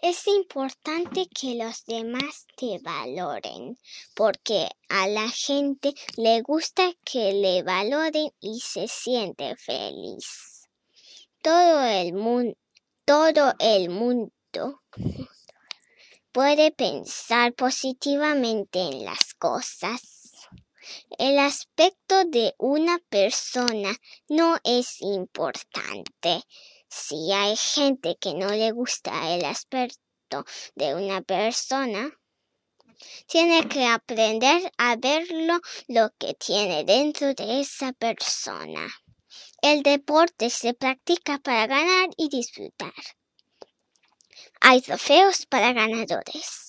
Es importante que los demás te valoren, porque a la gente le gusta que le valoren y se siente feliz. Todo el mundo, todo el mundo puede pensar positivamente en las cosas. El aspecto de una persona no es importante. Si hay gente que no le gusta el aspecto de una persona, tiene que aprender a verlo lo que tiene dentro de esa persona. El deporte se practica para ganar y disfrutar. Hay trofeos para ganadores.